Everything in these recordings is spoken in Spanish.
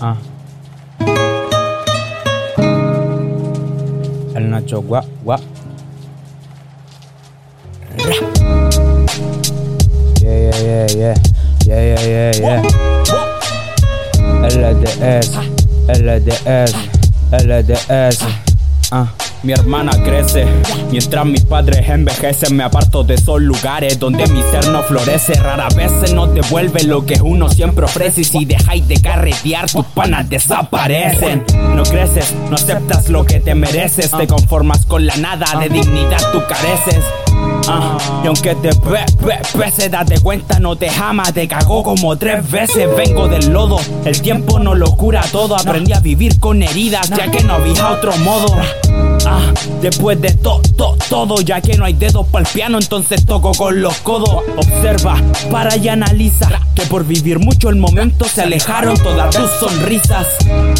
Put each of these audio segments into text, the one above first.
Ah. El Nacho gua gua. Yeah, yeah, yeah, yeah. Yeah, yeah, yeah, yeah. LDS, LDS. Ah. Mi hermana crece, mientras mis padres envejecen, me aparto de esos lugares donde mi ser no florece. Rara vez se nos devuelve lo que uno siempre ofrece. Y si dejáis de carretear, tus panas desaparecen. No creces, no aceptas lo que te mereces, te conformas con la nada, de dignidad tú careces. Ah, y aunque te pe, pese, date cuenta, no te ama, te cagó como tres veces. Vengo del lodo, el tiempo no lo cura todo. Aprendí a vivir con heridas, ya que no había otro modo. Ah, después de todo, to, todo, ya que no hay dedos para el piano, entonces toco con los codos. Observa, para y analiza que por vivir mucho el momento se alejaron todas tus sonrisas.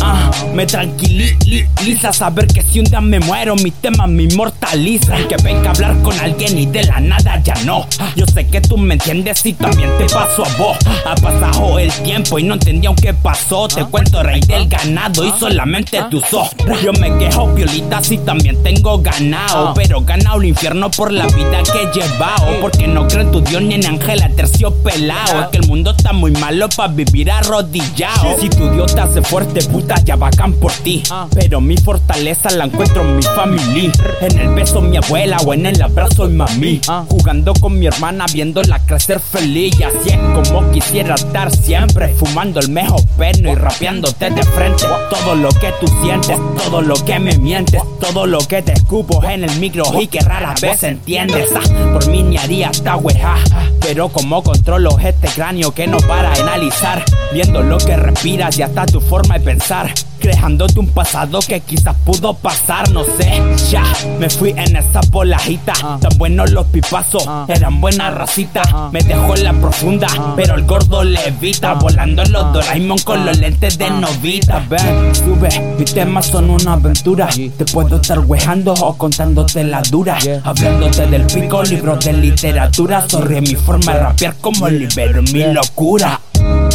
Ah, me tranquiliza saber que si un día me muero, mis temas me inmortalizan. Que venga a hablar con alguien y de la nada ya no. Yo sé que tú me entiendes y también te paso a vos. Ha pasado el tiempo y no entendí aunque pasó. Te cuento rey del ganado y solamente tú sos. Yo me quejo violita si también tengo ganado. Pero ganado el infierno por la vida que he llevado. Porque no creo en tu Dios ni en Ángela terciopelado. Es que el mundo está muy malo para vivir arrodillado. Si tu Dios te hace fuerte, puta, ya bacán por ti. Pero mi fortaleza la encuentro en mi familia. En el beso mi abuela o en el abrazo de mami. Jugando con mi hermana, viéndola crecer feliz. Y así es como quisiera estar siempre. Fumando el mejor perno y rapeándote de frente. Todo lo que tú sientes, todo lo que me mientes, todo lo que te escupo en el micro y que rara vez entiendes. Ah, por mí ni haría weá. Pero como controlo este cráneo que no para analizar, viendo lo que respiras y hasta tu forma de pensar. Creándote un pasado que quizás pudo pasar, no sé. Ya, me fui en esa polajita. Tan buenos los pipazos, eran buena racita. Me dejó en la profunda, pero el gordo le evita. Volando en los Doraemon con los lentes de novita. Ven, sube, mis temas son una aventura. Te puedo estar wejando o contándote la dura. Hablándote del pico, libros de literatura. Sorry, mi forma de rapear como libero mi locura.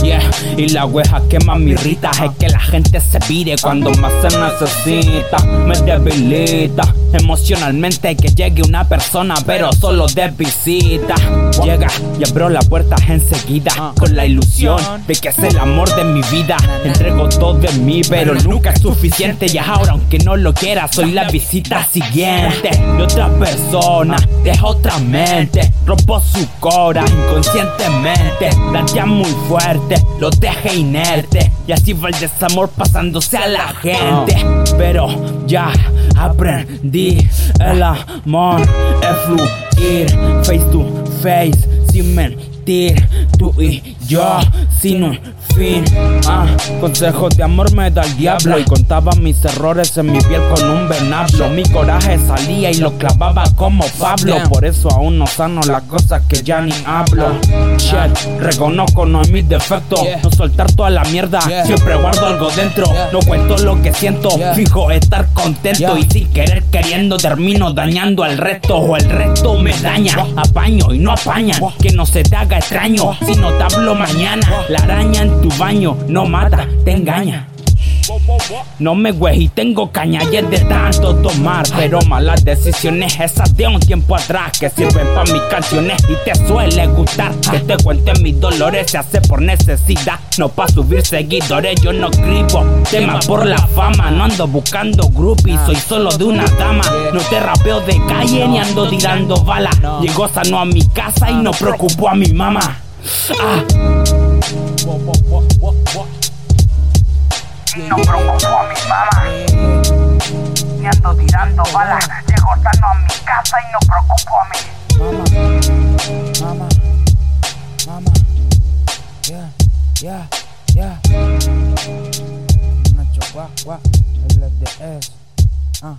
Yeah, y la weja que más me irrita es que la gente se pide cuando más se necesita. Me debilita emocionalmente que llegue una persona, pero solo de visita. Llega y abro la puerta enseguida con la ilusión de que es el amor de mi vida. Entrego todo de mí, pero nunca es suficiente. Y ahora, aunque no lo quiera, soy la visita siguiente de otra persona, de otra mente. Rompo su cora inconscientemente. La muy fuerte, lo deje inerte. Y así va el desamor pasándose a la gente. Pero ya aprendí el amor es fluir face to face sin mentir. Tú y yo sin un fin. Ah, consejos de amor me da el diablo y contaba mis errores en mi piel con un venablo. Mi coraje salía y lo clavaba como Pablo. Por eso aún no sano las cosas que ya ni hablo. Shit, reconozco no es mi defecto. No soltar toda la mierda, siempre guardo algo dentro. No cuento lo que siento, fijo estar contento y sin querer queriendo termino dañando al resto o el resto me daña. Apaño y no apaña, que no se te haga extraño. Si no te hablo mañana, la araña en tu baño no mata, te engaña. No me güey y tengo caña y es de tanto tomar Pero malas decisiones esas de un tiempo atrás Que sirven para mis canciones y te suele gustar Que te cuente mis dolores se hace por necesidad No pa' subir seguidores yo no escribo temas por la fama No ando buscando groupies, soy solo de una dama No te rapeo de calle ni ando tirando balas Llego sano a mi casa y no preocupo a mi mamá Ah. Y no preocupo a mi mamá. Ni ando tirando balas. Llego sano a mi casa y no preocupo a mí. Mama, mama, mama. Yeah, yeah, yeah. Nacho, guá, guá. LDS. Ah.